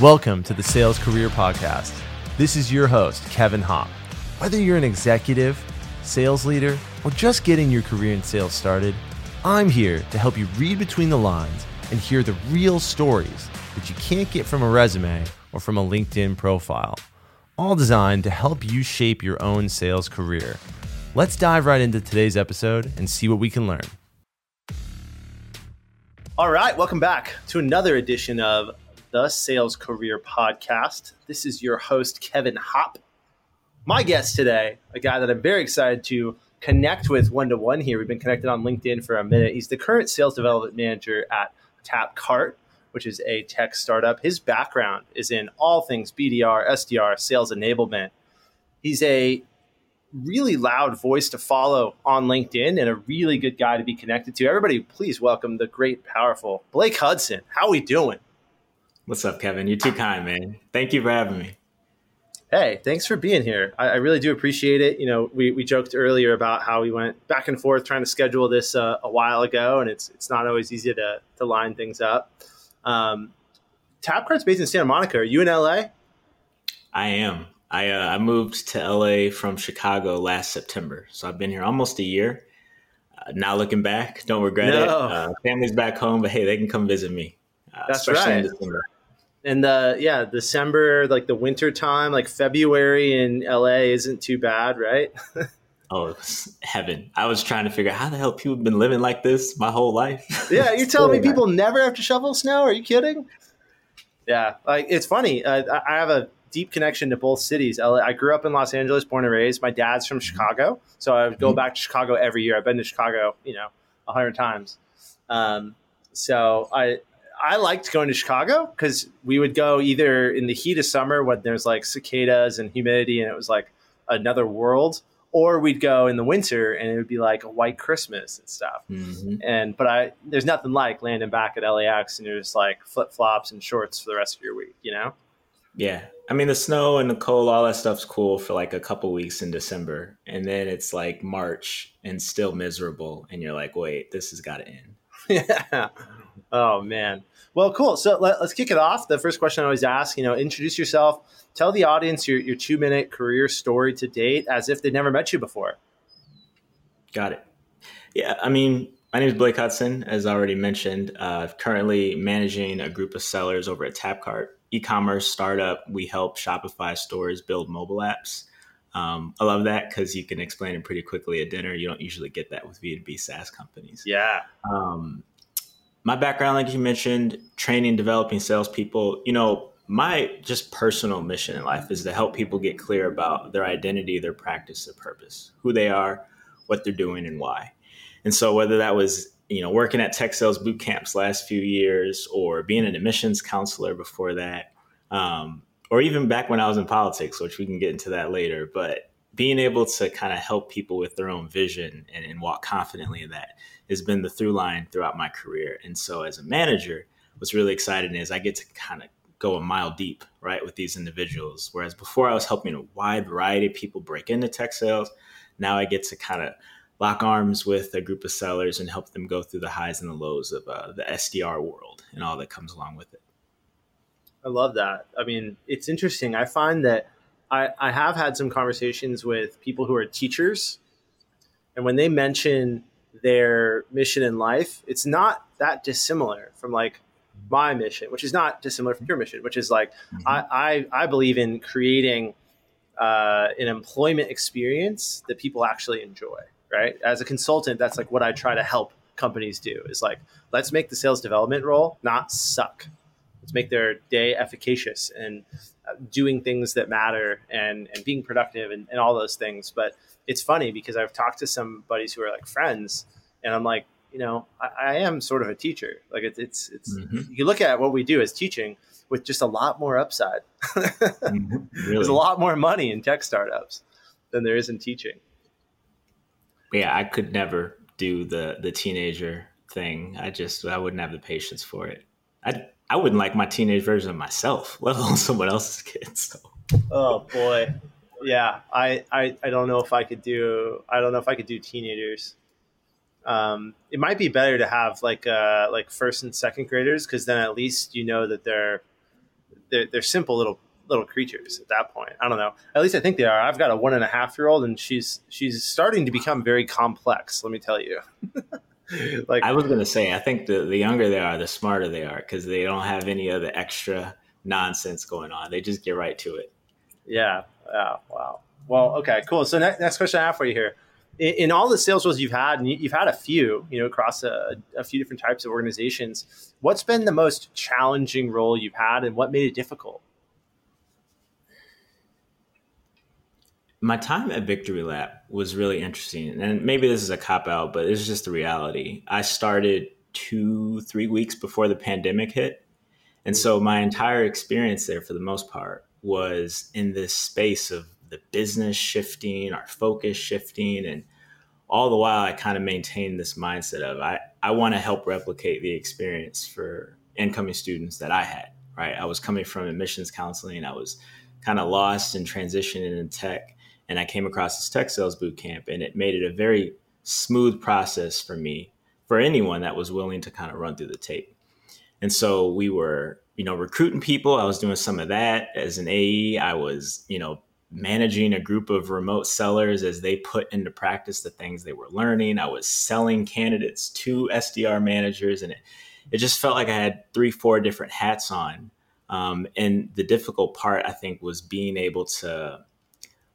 Welcome to the Sales Career Podcast. This is your host, Kevin Hopp. Whether you're an executive, sales leader, or just getting your career in sales started, I'm here to help you read between the lines and hear the real stories that you can't get from a resume or from a LinkedIn profile, all designed to help you shape your own sales career. Let's dive right into today's episode and see what we can learn. All right, welcome back to another edition of the Sales Career Podcast. This is your host, Kevin Hopp. My guest today, a guy that I'm very excited to connect with one to one here. We've been connected on LinkedIn for a minute. He's the current sales development manager at Tapcart, which is a tech startup. His background is in all things BDR, SDR, sales enablement. He's a really loud voice to follow on LinkedIn and a really good guy to be connected to. Everybody, please welcome the great, powerful Blake Hudson. How are we doing? What's up, Kevin? You're too kind, man. Thank you for having me. Hey, thanks for being here. I, I really do appreciate it. You know, we, we joked earlier about how we went back and forth trying to schedule this uh, a while ago, and it's it's not always easy to to line things up. Um, Tapcart's based in Santa Monica. Are you in LA? I am. I uh, I moved to LA from Chicago last September, so I've been here almost a year. Uh, now looking back, don't regret no. it. Uh, family's back home, but hey, they can come visit me. Uh, That's right and the yeah december like the winter time like february in la isn't too bad right? Oh it's heaven. I was trying to figure out how the hell people have been living like this my whole life. Yeah you're telling me people never have to shovel snow? Are you kidding? Yeah like it's funny. Uh, i have a deep connection to both cities. LA, i grew up in los angeles born and raised. My dad's from mm-hmm. chicago so i would go mm-hmm. back to chicago every year. I've been to chicago you know a hundred times. Um, so I I liked going to Chicago because we would go either in the heat of summer when there's like cicadas and humidity and it was like another world, or we'd go in the winter and it would be like a white Christmas and stuff. Mm-hmm. And but I there's nothing like landing back at LAX and you're just like flip flops and shorts for the rest of your week, you know? Yeah. I mean the snow and the cold, all that stuff's cool for like a couple weeks in December. And then it's like March and still miserable and you're like, wait, this has gotta end. yeah. Oh man. Well, cool. So let, us kick it off. The first question I always ask, you know, introduce yourself. Tell the audience your, your two minute career story to date as if they'd never met you before. Got it. Yeah. I mean, my name is Blake Hudson, as I already mentioned. Uh, currently managing a group of sellers over at Tapcart, e-commerce startup. We help Shopify stores build mobile apps. Um, I love that because you can explain it pretty quickly at dinner. You don't usually get that with B2B SaaS companies. Yeah. Um, my background, like you mentioned, training, developing salespeople, you know, my just personal mission in life is to help people get clear about their identity, their practice, their purpose, who they are, what they're doing, and why. And so, whether that was you know working at tech sales boot camps last few years, or being an admissions counselor before that, um, or even back when I was in politics, which we can get into that later, but being able to kind of help people with their own vision and, and walk confidently in that has been the through line throughout my career. And so as a manager, what's really exciting is I get to kind of go a mile deep, right, with these individuals. Whereas before I was helping a wide variety of people break into tech sales, now I get to kind of lock arms with a group of sellers and help them go through the highs and the lows of uh, the SDR world and all that comes along with it. I love that. I mean, it's interesting. I find that I, I have had some conversations with people who are teachers, and when they mention their mission in life, it's not that dissimilar from like my mission, which is not dissimilar from your mission, which is like mm-hmm. I, I, I believe in creating uh, an employment experience that people actually enjoy. Right, as a consultant, that's like what I try to help companies do. Is like let's make the sales development role not suck. Let's make their day efficacious and doing things that matter and and being productive and, and all those things. But it's funny because I've talked to some buddies who are like friends, and I'm like, you know, I, I am sort of a teacher. Like it's it's it's mm-hmm. you look at what we do as teaching with just a lot more upside. mm-hmm. really? There's a lot more money in tech startups than there is in teaching. Yeah, I could never do the the teenager thing. I just I wouldn't have the patience for it. I I wouldn't like my teenage version of myself, let alone someone else's kids. So. Oh boy yeah, I, I, I don't know if I could do I don't know if I could do teenagers. Um, it might be better to have like uh, like first and second graders because then at least you know that they're they're, they're simple little little creatures at that point. I don't know. At least I think they are. I've got a one and a half year old, and she's she's starting to become very complex. Let me tell you. like I was gonna say, I think the the younger they are, the smarter they are because they don't have any of the extra nonsense going on. They just get right to it. Yeah. Yeah. Wow. Well, okay, cool. So next, next question I have for you here. In, in all the sales roles you've had, and you've had a few, you know, across a, a few different types of organizations, what's been the most challenging role you've had and what made it difficult? My time at Victory Lap was really interesting. And maybe this is a cop out, but it's just the reality. I started two, three weeks before the pandemic hit. And so my entire experience there, for the most part, was in this space of the business shifting, our focus shifting. And all the while, I kind of maintained this mindset of I, I want to help replicate the experience for incoming students that I had, right? I was coming from admissions counseling. I was kind of lost and transitioning in tech and I came across this tech sales boot camp, and it made it a very smooth process for me, for anyone that was willing to kind of run through the tape. And so we were, you know, recruiting people. I was doing some of that as an AE. I was, you know, managing a group of remote sellers as they put into practice the things they were learning. I was selling candidates to SDR managers, and it, it just felt like I had three, four different hats on. Um, and the difficult part, I think, was being able to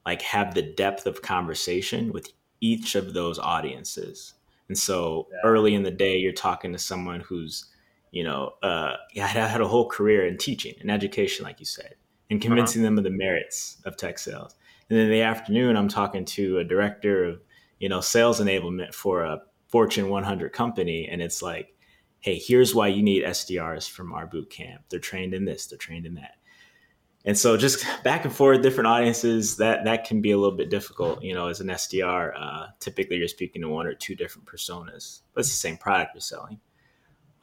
like have the depth of conversation with each of those audiences. And so yeah. early in the day, you're talking to someone who's, you know, uh, had a whole career in teaching and education, like you said, and uh-huh. convincing uh-huh. them of the merits of tech sales. And then in the afternoon, I'm talking to a director of, you know, sales enablement for a Fortune 100 company, and it's like, hey, here's why you need SDRs from our boot camp. They're trained in this, they're trained in that and so just back and forth different audiences that that can be a little bit difficult you know as an sdr uh, typically you're speaking to one or two different personas but it's the same product you're selling.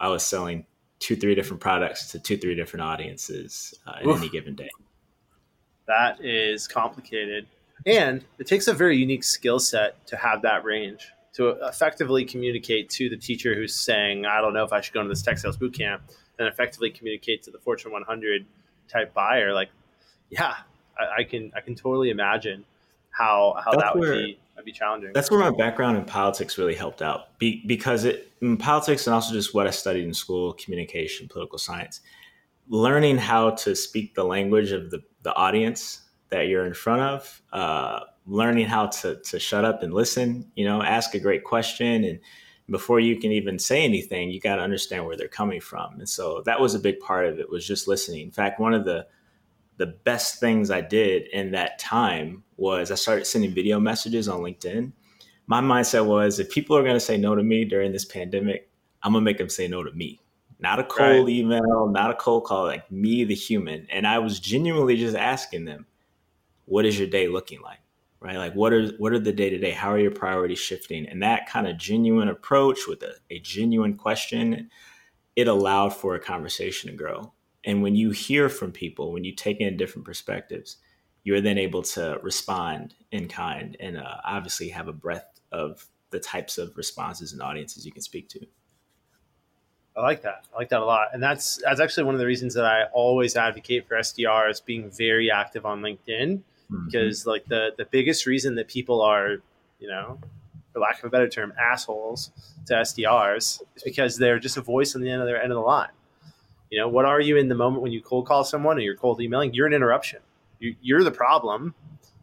I was selling two three different products to two three different audiences uh, in any given day. That is complicated. And it takes a very unique skill set to have that range to effectively communicate to the teacher who's saying i don't know if i should go into this tech sales boot camp and effectively communicate to the fortune 100 type buyer, like, yeah, I, I can I can totally imagine how how that's that would where, be would be challenging. That's where my background in politics really helped out, be, because it in politics and also just what I studied in school, communication, political science, learning how to speak the language of the the audience that you're in front of. Uh, learning how to to shut up and listen, you know, ask a great question and before you can even say anything, you got to understand where they're coming from. And so that was a big part of it was just listening. In fact, one of the the best things I did in that time was I started sending video messages on LinkedIn. My mindset was if people are going to say no to me during this pandemic, I'm going to make them say no to me. Not a cold right. email, not a cold call, like me, the human. And I was genuinely just asking them, what is your day looking like? Right? Like what are what are the day to day? How are your priorities shifting? And that kind of genuine approach with a, a genuine question, it allowed for a conversation to grow. And when you hear from people, when you take in different perspectives, you're then able to respond in kind and uh, obviously have a breadth of the types of responses and audiences you can speak to. I like that. I like that a lot. And that's that's actually one of the reasons that I always advocate for SDRs being very active on LinkedIn mm-hmm. because like the the biggest reason that people are you know for lack of a better term assholes to SDRs is because they're just a voice on the end of their end of the line. You know, what are you in the moment when you cold call someone or you're cold emailing? You're an interruption. You, you're the problem.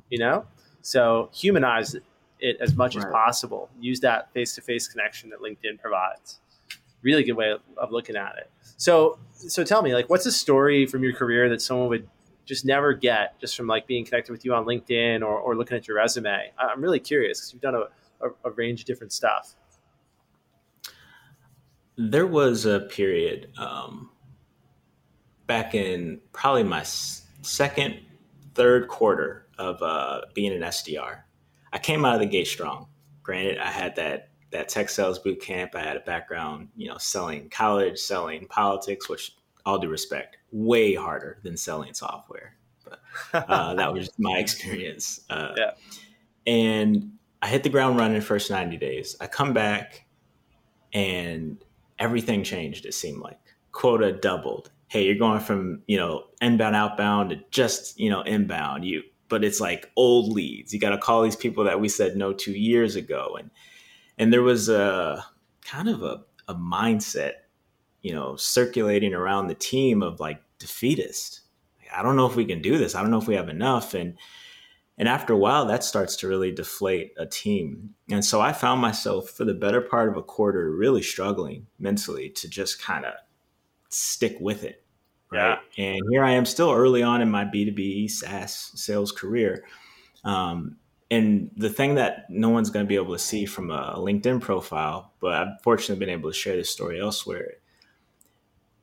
You know, so humanize it as much right. as possible. Use that face to face connection that LinkedIn provides. Really good way of, of looking at it. So, so tell me, like, what's a story from your career that someone would just never get just from like being connected with you on LinkedIn or, or looking at your resume? I'm really curious because you've done a, a, a, range of different stuff. There was a period um, back in probably my second, third quarter of uh, being an SDR. I came out of the gate strong. Granted, I had that that tech sales boot camp. I had a background, you know, selling college, selling politics, which all due respect, way harder than selling software. But uh, that was my experience. Uh, yeah. And I hit the ground running first 90 days. I come back and everything changed, it seemed like. Quota doubled, hey, you're going from, you know, inbound, outbound to just, you know, inbound. You but it's like old leads. You got to call these people that we said no two years ago. And and there was a kind of a, a mindset, you know, circulating around the team of like defeatist. I don't know if we can do this. I don't know if we have enough. And and after a while, that starts to really deflate a team. And so I found myself for the better part of a quarter really struggling mentally to just kind of stick with it. Right. Yeah. And here I am still early on in my B2B SaaS sales career. Um, and the thing that no one's going to be able to see from a LinkedIn profile, but I've fortunately been able to share this story elsewhere.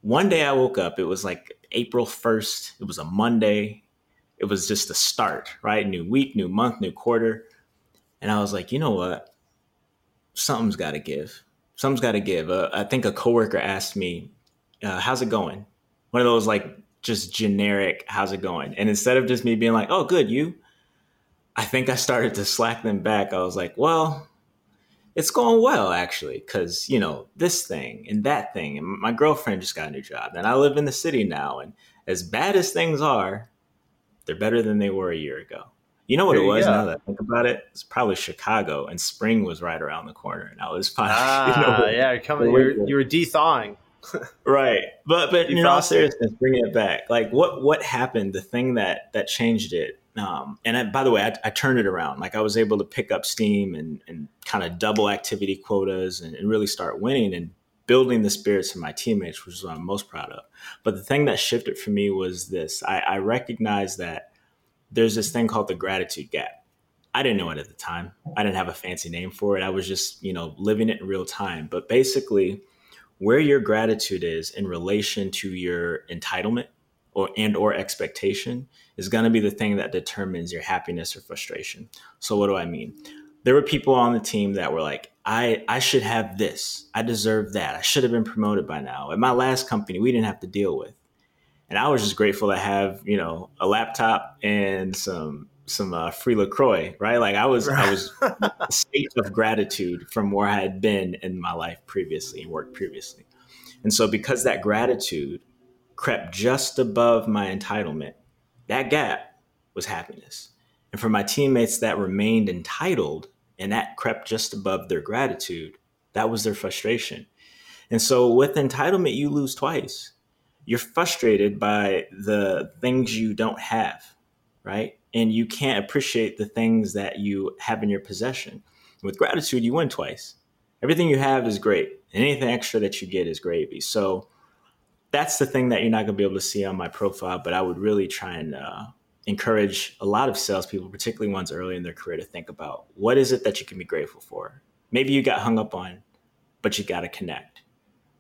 One day I woke up, it was like April 1st, it was a Monday. It was just a start, right? New week, new month, new quarter. And I was like, you know what? Something's got to give. Something's got to give. Uh, I think a coworker asked me, uh, how's it going? One of those like just generic, how's it going? And instead of just me being like, oh, good, you, I think I started to slack them back. I was like, well, it's going well actually, because you know this thing and that thing, and my girlfriend just got a new job, and I live in the city now. And as bad as things are, they're better than they were a year ago. You know what it was? Now that I think about it, it's probably Chicago, and spring was right around the corner, and I was fine. Ah, you know, yeah, coming, you're, you were de-thawing right but but in all seriousness bringing it back like what what happened the thing that that changed it um, and I, by the way I, I, turned it around. Like i was able to pick up steam and, and kind of double activity quotas and, and, really start winning and building the spirits of my teammates which is what i'm most proud of. But the thing that shifted for me was this. I, I recognized that there's this thing called the gratitude gap. I didn't know it at the time. I didn't have a fancy name for it. I was just you know living it in real time. But basically where your gratitude is in relation to your entitlement or and or expectation is going to be the thing that determines your happiness or frustration. So what do I mean? There were people on the team that were like, I I should have this. I deserve that. I should have been promoted by now. At my last company, we didn't have to deal with. And I was just grateful to have, you know, a laptop and some some uh, free Lacroix, right? Like I was, I was a state of gratitude from where I had been in my life previously and worked previously, and so because that gratitude crept just above my entitlement, that gap was happiness, and for my teammates that remained entitled and that crept just above their gratitude, that was their frustration, and so with entitlement, you lose twice. You're frustrated by the things you don't have, right? and you can't appreciate the things that you have in your possession. With gratitude, you win twice. Everything you have is great, and anything extra that you get is gravy. So that's the thing that you're not going to be able to see on my profile, but I would really try and uh, encourage a lot of salespeople, particularly ones early in their career, to think about what is it that you can be grateful for. Maybe you got hung up on, but you got to connect,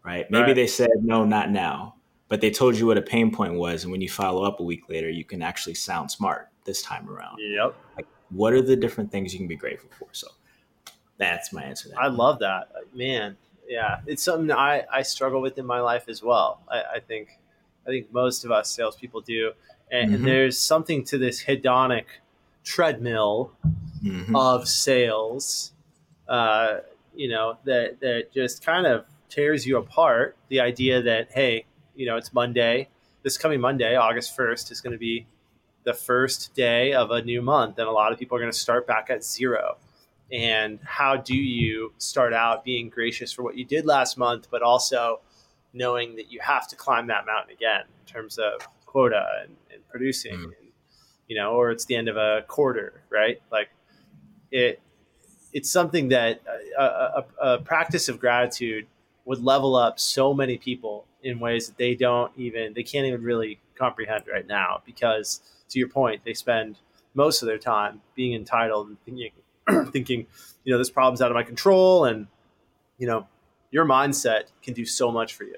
right? Maybe right. they said no, not now, but they told you what a pain point was, and when you follow up a week later, you can actually sound smart this time around? Yep. Like, what are the different things you can be grateful for? So that's my answer. I love that, man. Yeah, it's something I I struggle with in my life as well. I, I think I think most of us salespeople do, and, mm-hmm. there's something to this hedonic treadmill mm-hmm. of sales. Uh, you know that that just kind of tears you apart. The idea that hey, you know, it's Monday. This coming Monday, August first, is going to be the first day of a new month, and a lot of people are going to start back at zero. And how do you start out being gracious for what you did last month, but also knowing that you have to climb that mountain again in terms of quota and, and producing, mm. and, you know, or it's the end of a quarter, right? Like it, it's something that a, a, a practice of gratitude would level up so many people in ways that they don't even they can't even really comprehend right now because to your point, they spend most of their time being entitled and thinking, thinking, you know, this problem's out of my control, and you know, your mindset can do so much for you.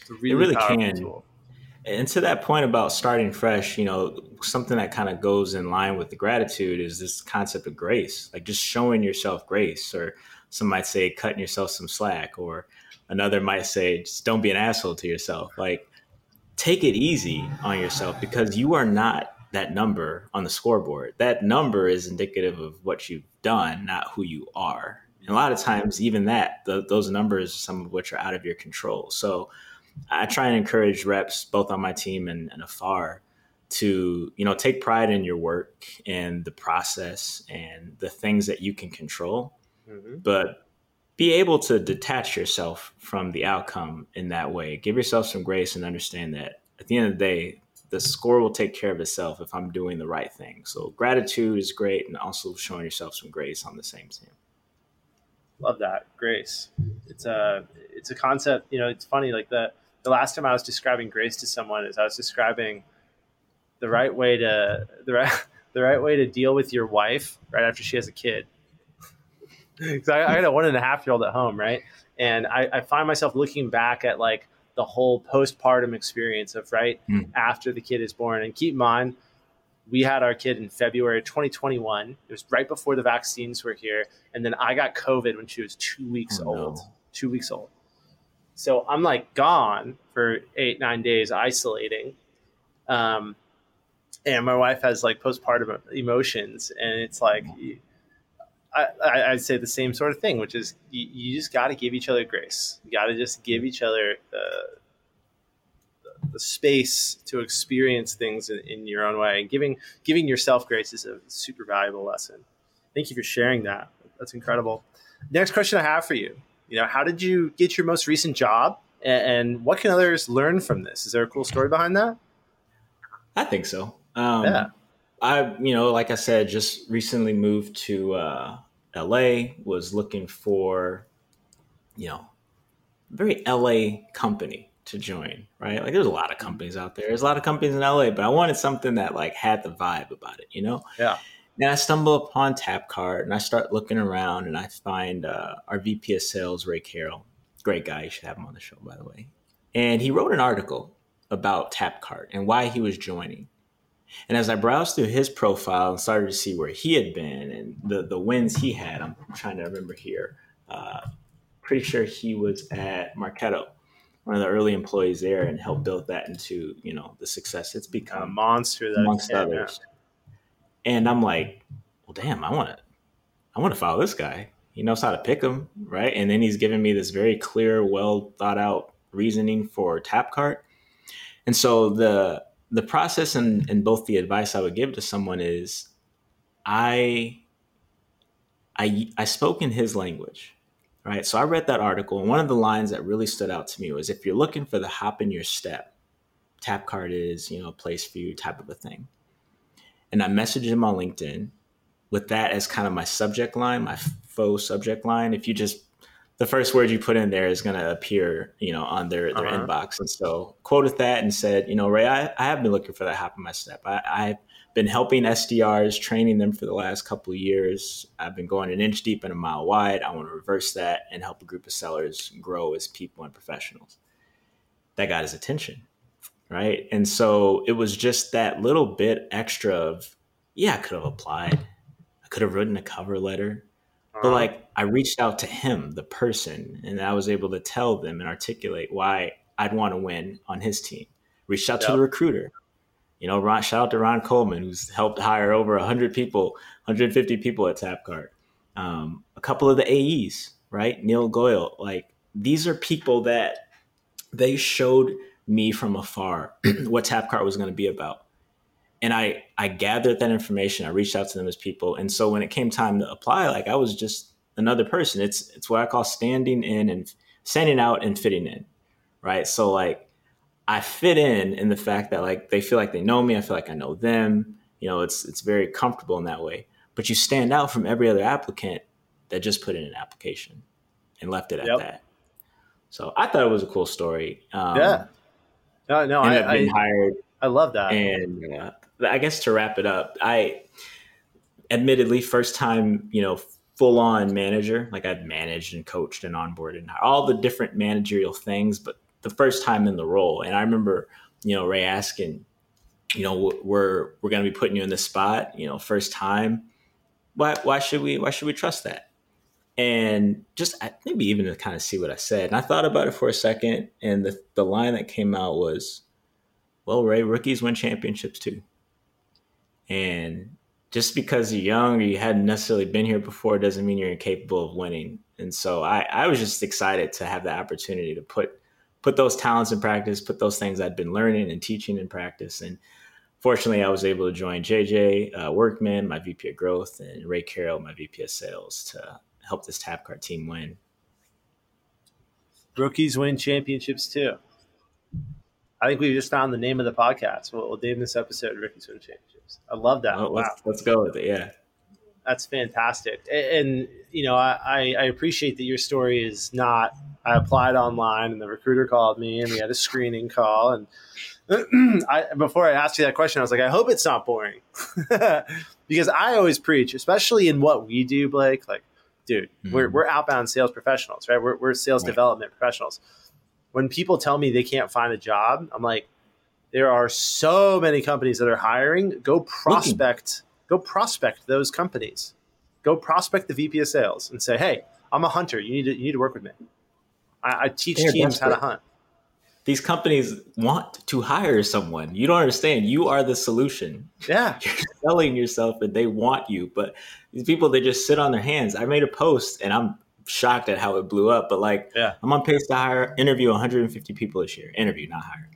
It's a really, it really can. Tool. And to that point about starting fresh, you know, something that kind of goes in line with the gratitude is this concept of grace, like just showing yourself grace, or some might say cutting yourself some slack, or another might say just don't be an asshole to yourself. Like take it easy on yourself because you are not that number on the scoreboard. That number is indicative of what you've done, not who you are. And a lot of times, even that, the, those numbers, some of which are out of your control. So I try and encourage reps both on my team and, and afar to you know take pride in your work and the process and the things that you can control mm-hmm. but be able to detach yourself from the outcome in that way give yourself some grace and understand that at the end of the day the score will take care of itself if i'm doing the right thing so gratitude is great and also showing yourself some grace on the same team love that grace it's a it's a concept you know it's funny like the the last time i was describing grace to someone is i was describing the right way to the right the right way to deal with your wife right after she has a kid. Because I, I, got a one and a half year old at home, right? And I, I, find myself looking back at like the whole postpartum experience of right mm. after the kid is born. And keep in mind, we had our kid in February 2021. It was right before the vaccines were here. And then I got COVID when she was two weeks oh, old. No. Two weeks old. So I'm like gone for eight, nine days isolating. Um, and my wife has like postpartum emotions, and it's like. I, would say the same sort of thing, which is you, you just got to give each other grace. You got to just give each other the, the, the space to experience things in, in, your own way. And giving giving yourself grace is a super valuable lesson. Thank you for sharing that. That's incredible. Next question I have for you: You know, how did you get your most recent job, and, and what can others learn from this? Is there a cool story behind that? I think so. Um, yeah. I, you know, like I said, just recently moved to uh, LA, was looking for, you know, very LA company to join, right? Like there's a lot of companies out there. There's a lot of companies in LA, but I wanted something that like had the vibe about it, you know? Yeah. And I stumble upon Tapcart and I start looking around and I find uh, our VP of sales, Ray Carroll. Great guy. You should have him on the show, by the way. And he wrote an article about Tapcart and why he was joining. And as I browsed through his profile and started to see where he had been and the, the wins he had, I'm trying to remember here. Uh, pretty sure he was at Marketo, one of the early employees there, and helped build that into you know the success it's become. A monster, that amongst others. And I'm like, well, damn, I want to, I want to follow this guy. He knows how to pick them, right? And then he's giving me this very clear, well thought out reasoning for Tapcart. And so the the process and, and both the advice I would give to someone is I I I spoke in his language. Right. So I read that article and one of the lines that really stood out to me was if you're looking for the hop in your step, Tapcart is, you know, a place for you type of a thing. And I messaged him on LinkedIn with that as kind of my subject line, my faux subject line. If you just the first word you put in there is going to appear, you know, on their, their uh-huh. inbox. And so quoted that and said, you know, Ray, I, I have been looking for that hop in my step. I, I've been helping SDRs, training them for the last couple of years. I've been going an inch deep and a mile wide. I want to reverse that and help a group of sellers grow as people and professionals. That got his attention. Right. And so it was just that little bit extra of, yeah, I could have applied. I could have written a cover letter but like I reached out to him, the person, and I was able to tell them and articulate why I'd want to win on his team. Reached out yep. to the recruiter. You know, Ron, shout out to Ron Coleman, who's helped hire over 100 people, 150 people at Tapcart. Um, a couple of the AEs, right? Neil Goyle. Like, these are people that they showed me from afar what Tapcart was going to be about and I I gathered that information. I reached out to them as people, and so when it came time to apply, like I was just another person. It's it's what I call standing in and standing out and fitting in, right? So like I fit in in the fact that like they feel like they know me. I feel like I know them. You know, it's it's very comfortable in that way. But you stand out from every other applicant that just put in an application and left it at yep. that. So I thought it was a cool story. Um, yeah. No, no, I, I, hired. I love that. And uh, I guess to wrap it up, I admittedly first time, you know, full on manager. Like I've managed and coached and onboarded and all the different managerial things, but the first time in the role. And I remember, you know, Ray asking, you know, we're we're going to be putting you in this spot, you know, first time. Why why should we why should we trust that? And just maybe even to kind of see what I said. And I thought about it for a second, and the the line that came out was, "Well, Ray, rookies win championships too." And just because you're young or you hadn't necessarily been here before doesn't mean you're incapable of winning. And so I, I was just excited to have the opportunity to put put those talents in practice, put those things I'd been learning and teaching in practice. And fortunately, I was able to join JJ uh, Workman, my VP of growth, and Ray Carroll, my VP of sales, to help this Tapcart team win. Rookies win championships too. I think we just found the name of the podcast. We'll, we'll name this episode "Rookies Win Championships." I love that. Wow. let's, let's go with it. Yeah, that's fantastic. And, and you know, I, I appreciate that your story is not. I applied online, and the recruiter called me, and we had a screening call. And I, before I asked you that question, I was like, I hope it's not boring, because I always preach, especially in what we do, Blake. Like dude, mm-hmm. we're, we're outbound sales professionals, right? We're, we're sales right. development professionals. When people tell me they can't find a job, I'm like, there are so many companies that are hiring. Go prospect, Looking. go prospect those companies. Go prospect the VP of sales and say, hey, I'm a hunter. You need to, you need to work with me. I, I teach They're teams desperate. how to hunt these companies want to hire someone. You don't understand. You are the solution. Yeah. You're selling yourself and they want you. But these people, they just sit on their hands. I made a post and I'm shocked at how it blew up. But like, yeah. I'm on pace to hire, interview 150 people this year. Interview, not hire.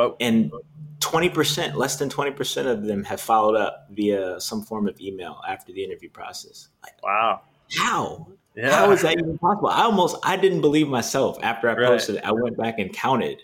But, and 20%, less than 20% of them have followed up via some form of email after the interview process. Like, wow. How? Yeah. How is that even possible? I almost I didn't believe myself after I posted right. it. I went back and counted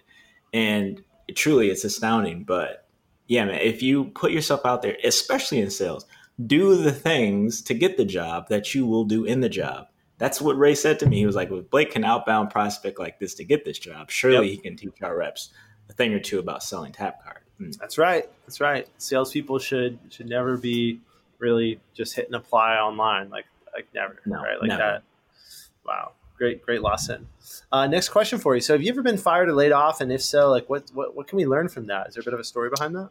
and truly, it's astounding. But yeah, man, if you put yourself out there, especially in sales, do the things to get the job that you will do in the job. That's what Ray said to me. He was like, "If Blake can outbound prospect like this to get this job, surely yep. he can teach our reps thing or two about selling Tapcart." Mm. That's right. That's right. Salespeople should should never be really just hit and apply online like like never. No, right? Like never. that. Wow great, great lesson. Uh, next question for you. So, have you ever been fired or laid off? And if so, like, what, what, what can we learn from that? Is there a bit of a story behind that?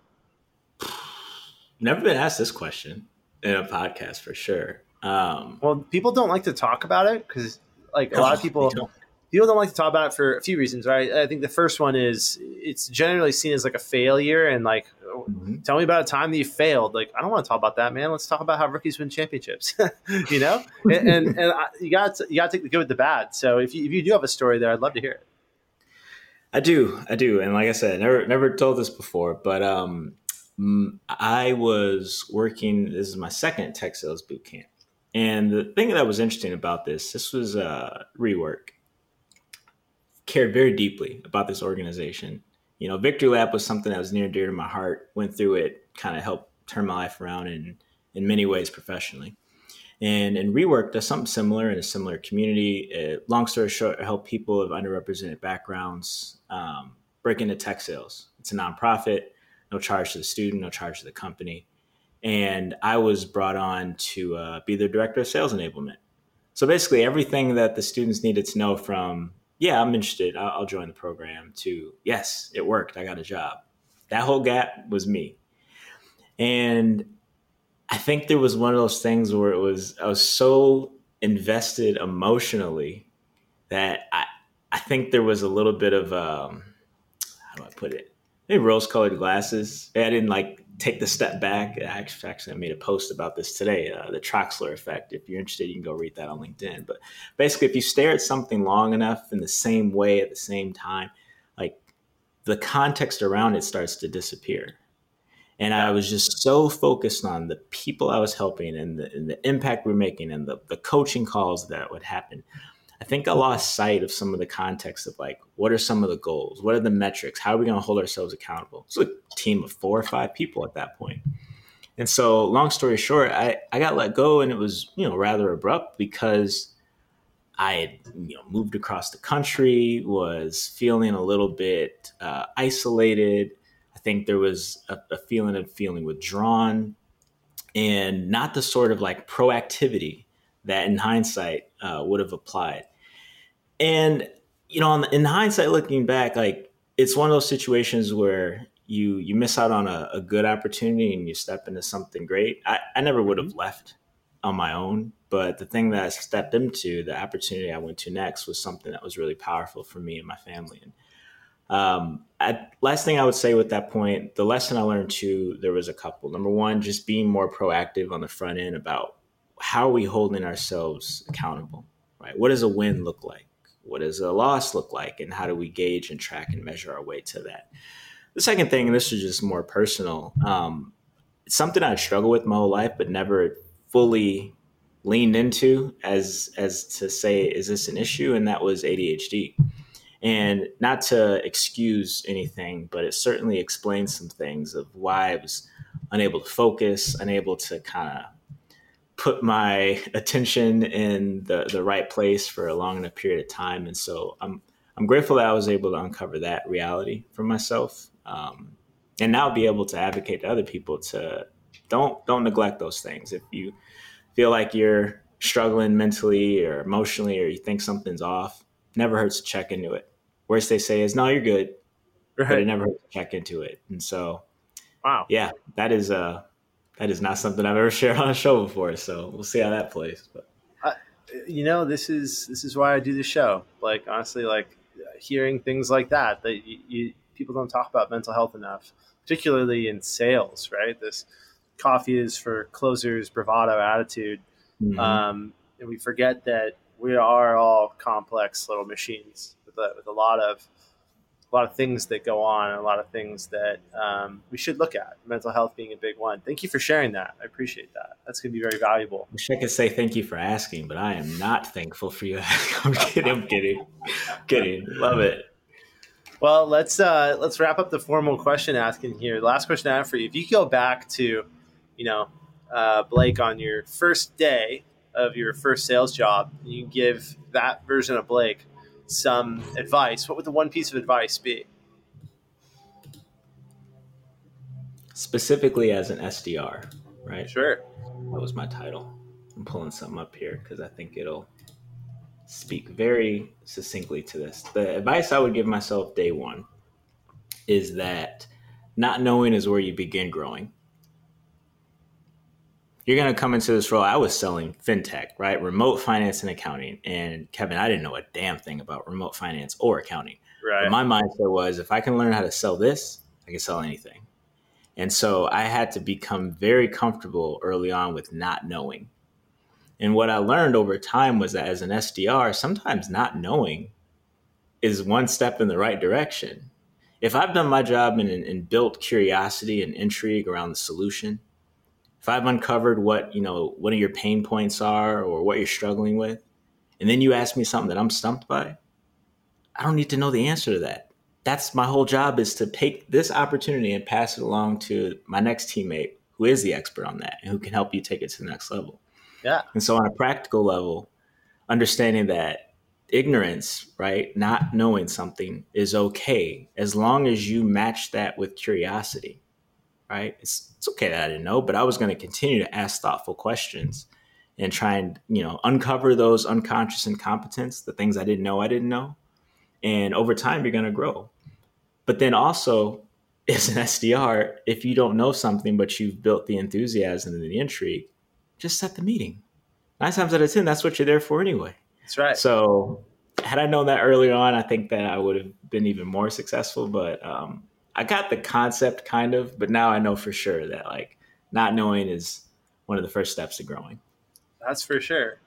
Never been asked this question in a podcast for sure. Um, well, people don't like to talk about it because, like, a lot of people people don't like to talk about it for a few reasons, right? I think the first one is it's generally seen as like a failure and like mm-hmm. tell me about a time that you failed. Like I don't want to talk about that, man. Let's talk about how rookies win championships. you know, and and, and I, you got you got to take the good with the bad. So if you if you do have a story there, I'd love to hear it. I do, I do, and like I said, never never told this before, but um, I was working. This is my second tech sales boot camp, and the thing that was interesting about this, this was uh, re:work cared very deeply about this organization. You know, Victory Lap was something that was near and dear to my heart. Went through it, kind of helped turn my life around in in many ways professionally. And and re:work does something similar in a similar community. Uh, long story short, help people of underrepresented backgrounds um, break into tech sales. It's a nonprofit, no charge to the student, no charge to the company. And I was brought on to uh, be the director of sales enablement. So basically, everything that the students needed to know from yeah, I'm interested. I'll, I'll join the program. To yes, it worked. I got a job. That whole gap was me, and I think there was one of those things where it was I was so invested emotionally that I I think there was a little bit of um, how do I put it? Maybe rose colored glasses. I didn't like take the step back. Actually, I made a post about this today, uh, the Troxler effect. If you're interested, you can go read that on LinkedIn. But basically, if you stare at something long enough in the same way at the same time, like the context around it starts to disappear. And I was just so focused on the people I was helping and the, and the impact we we're making and the, the coaching calls that would happen I think I lost sight of some of the context of like, what are some of the goals? What are the metrics? How are we going to hold ourselves accountable? It's a team of four or five people at that point. And so, long story short, I, I got let go and it was, you know, rather abrupt because I had, you know, moved across the country, was feeling a little bit uh, isolated. I think there was a, a feeling of feeling withdrawn and not the sort of like proactivity that in hindsight uh, would have applied. And you know, in hindsight, looking back, like it's one of those situations where you you miss out on a, a good opportunity and you step into something great. I, I never would have mm-hmm. left on my own, but the thing that I stepped into, the opportunity I went to next, was something that was really powerful for me and my family. And um, I, last thing I would say with that point, the lesson I learned too, there was a couple. Number one, just being more proactive on the front end about how are we holding ourselves accountable, right? What does a win look like? what does a loss look like? And how do we gauge and track and measure our way to that? The second thing, and this is just more personal, um, something I've struggled with my whole life, but never fully leaned into as as to say, is this an issue? And that was ADHD. And not to excuse anything, but it certainly explains some things of why I was unable to focus, unable to kind of put my attention in the, the right place for a long enough period of time. And so I'm I'm grateful that I was able to uncover that reality for myself, um, and now be able to advocate to other people to don't don't neglect those things. If you feel like you're struggling mentally or emotionally, or you think something's off, never hurts to check into it. Worst they say is, "No, you're good," right. but it never hurts to check into it. And so, wow, yeah, that is uh that is not something I've ever shared on a show before. So we'll see how that plays. But uh, you know, this is this is why I do the show. Like honestly, like hearing things like that that you, you people don't talk about mental health enough, particularly in sales. Right, this coffee is for closers, bravado attitude, mm-hmm. um, and we forget that we are all complex little machines with a, with a lot of a lot of things that go on and a lot of things that um, we should look at. Mental health being a big one. Thank you for sharing that. I appreciate that. That's going to be very valuable. I wish I could say thank you for asking, but I am not thankful for you. I'm kidding. I'm kidding. I'm kidding. Love it. Well, let's uh, let's wrap up the formal question asking here. The last question I have for you: If you go back to, you know, uh, Blake on your first day of your first sales job, you give that version of Blake some advice, what would the one piece of advice be? Specifically as an SDR, right? Sure. That was my title. I'm pulling something up here because I think it'll speak very succinctly to this. The advice I would give myself day one is that not knowing is where you begin growing you're going to come into this role. I was selling fintech, right? Remote finance and accounting. And Kevin, I didn't know a damn thing about remote finance or accounting. Right. But my mindset was if I can learn how to sell this, I can sell anything. And so I had to become very comfortable early on with not knowing. And what I learned over time was that as an SDR, sometimes not knowing is one step in the right direction. If I've done my job and, and built curiosity and intrigue around the solution, if I've uncovered what, you know, what of your pain points are or what you're struggling with, and then you ask me something that I'm stumped by, I don't need to know the answer to that. That's my whole job is to take this opportunity and pass it along to my next teammate who is the expert on that and who can help you take it to the next level. Yeah. And so on a practical level, understanding that ignorance, right, not knowing something is okay as long as you match that with curiosity right? It's, it's okay that I didn't know, but I was going to continue to ask thoughtful questions and try and, you know, uncover those unconscious incompetence, the things I didn't know I didn't know. And over time, you're going to grow. But then also, as an SDR, if you don't know something, but you've built the enthusiasm and the intrigue, just set the meeting. Nine times out of 10, that's what you're there for anyway. That's right. So, had I known that earlier on, I think that I would have been even more successful. But um, I got the concept kind of, but now I know for sure that like not knowing is one of the first steps to growing. That's for sure.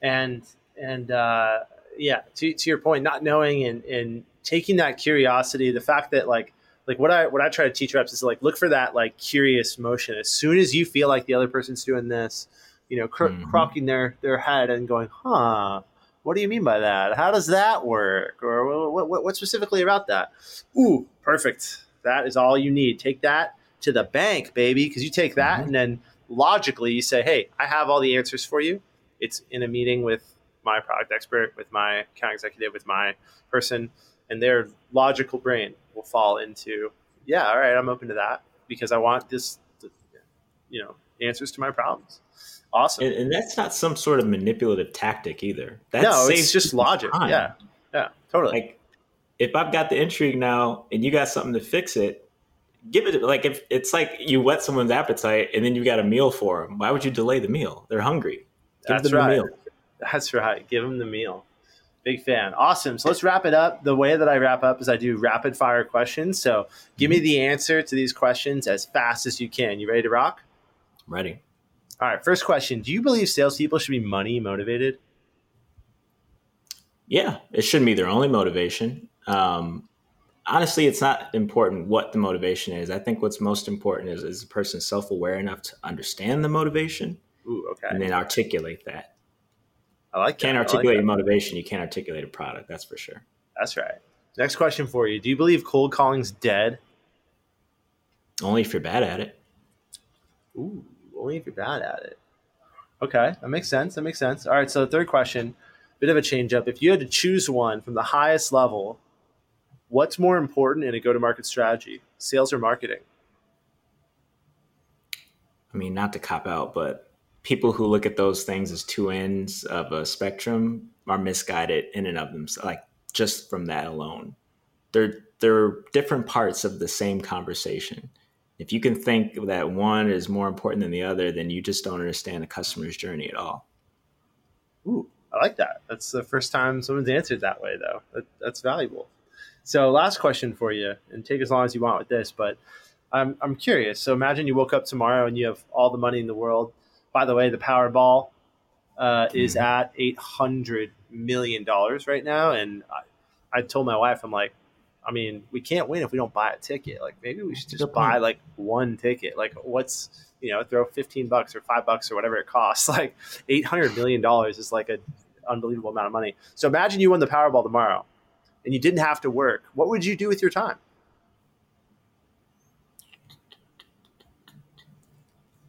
And and uh, yeah, to, to your point, not knowing and, and taking that curiosity, the fact that like like what I what I try to teach reps is like look for that like curious motion. As soon as you feel like the other person's doing this, you know, cr- mm-hmm. crocking their their head and going, huh. What do you mean by that? How does that work? Or what, what, what specifically about that? Ooh, perfect that is all you need. Take that to the bank, baby, because you take that mm-hmm. and then logically you say, hey, I have all the answers for you. It's in a meeting with my product expert, with my account executive, with my person, and their logical brain will fall into, yeah, all right, I'm open to that because I want this, you know, answers to my problems. Awesome. And, and that's not some sort of manipulative tactic either. No, it's just logic. Time. Yeah. Yeah, totally. Like if I've got the intrigue now and you got something to fix it, give it like if it's like you whet someone's appetite and then you got a meal for them. Why would you delay the meal? They're hungry. Give That's right. That's right. Give them the meal. Big fan. Awesome. So let's wrap it up. The way that I wrap up is I do rapid fire questions. So give me mm-hmm. the answer to these questions as fast as you can. You ready to rock? I'm ready. All right. First question Do you believe salespeople should be money motivated? Yeah, it shouldn't be their only motivation. Um, honestly, it's not important what the motivation is. I think what's most important is is the person self aware enough to understand the motivation, Ooh, okay, and then articulate that. I like. That. Can't like articulate that. motivation, you can't articulate a product. That's for sure. That's right. Next question for you: Do you believe cold calling's dead? Only if you're bad at it. Ooh, only if you're bad at it. Okay, that makes sense. That makes sense. All right, so the third question, bit of a change up. If you had to choose one from the highest level, what's more important in a go-to-market strategy, sales or marketing? I mean, not to cop out, but people who look at those things as two ends of a spectrum are misguided in and of themselves. Like just from that alone, they're they're different parts of the same conversation. If you can think that one is more important than the other, then you just don't understand the customer's journey at all. Ooh, I like that. That's the first time someone's answered that way, though. That, that's valuable. So, last question for you, and take as long as you want with this, but I'm, I'm curious. So, imagine you woke up tomorrow and you have all the money in the world. By the way, the Powerball uh, is Mhm. at $800 million right now. And I, I told my wife, I'm like, I mean, we can't win if we don't buy a ticket. Like, maybe we should just buy like one ticket. Like, what's, you know, throw 15 bucks or five bucks or whatever it costs. Like, $800 million is like an unbelievable amount of money. So imagine you won the Powerball tomorrow and you didn't have to work. What would you do with your time?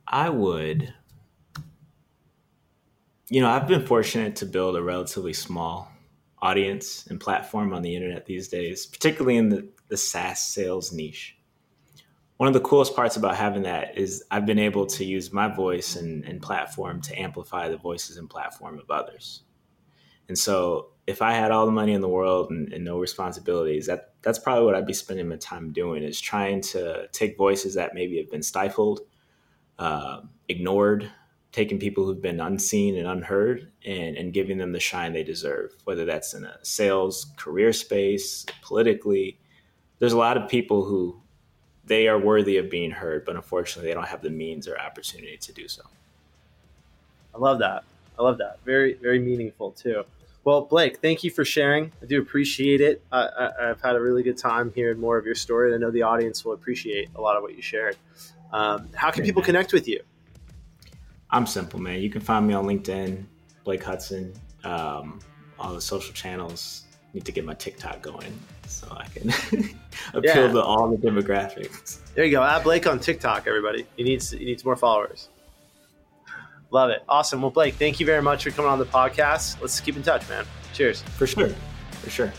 I would, you know, I've been fortunate to build a relatively small audience and platform on the internet these days, particularly in the, the SaaS sales niche. One of the coolest parts about having that is I've been able to use my voice and, and platform to amplify the voices and platform of others. And so if I had all the money in the world and, and no responsibilities, that that's probably what I'd be spending my time doing is trying to take voices that maybe have been stifled uh, ignored, taking people who've been unseen and unheard, and, and giving them the shine they deserve, whether that's in a sales career space, politically. There's a lot of people who they are worthy of being heard, but unfortunately, they don't have the means or opportunity to do so. I love that. I love that. Very, very meaningful too. Well, Blake, thank you for sharing. I do appreciate it. I, I, I've had a really good time hearing more of your story. and I know the audience will appreciate a lot of what you shared. Um, how can people connect with you? I'm simple, man. You can find me on LinkedIn, Blake Hudson, um, all the social channels. Need to get my TikTok going so I can appeal Yeah. to all the demographics. There you go. Add Blake on TikTok, everybody. He needs he needs more followers. Love it. Awesome. Well, Blake, thank you very much for coming on the podcast. Let's keep in touch, man. Cheers. For sure. For sure.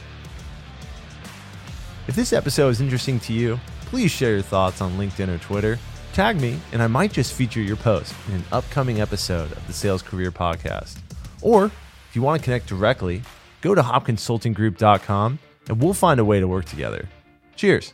If this episode is interesting to you, please share your thoughts on LinkedIn or Twitter. Tag me, and I might just feature your post in an upcoming episode of the Sales Career Podcast. Or if you want to connect directly, go to hoppconsultinggroup.com and we'll find a way to work together. Cheers.